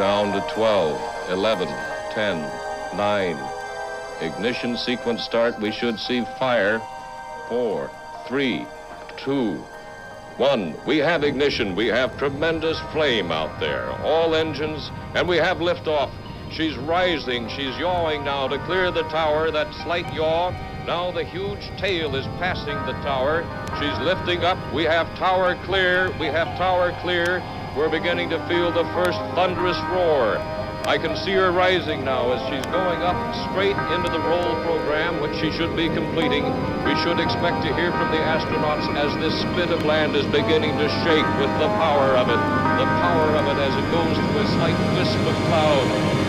Down to 12, 11, 10, 9. Ignition sequence start. We should see fire. Four, three, two, one. We have ignition. We have tremendous flame out there. All engines, and we have liftoff. She's rising. She's yawing now to clear the tower. That slight yaw. Now the huge tail is passing the tower. She's lifting up. We have tower clear. We have tower clear. We're beginning to feel the first thunderous roar. I can see her rising now as she's going up straight into the roll program, which she should be completing. We should expect to hear from the astronauts as this spit of land is beginning to shake with the power of it. The power of it as it goes through a slight wisp of cloud.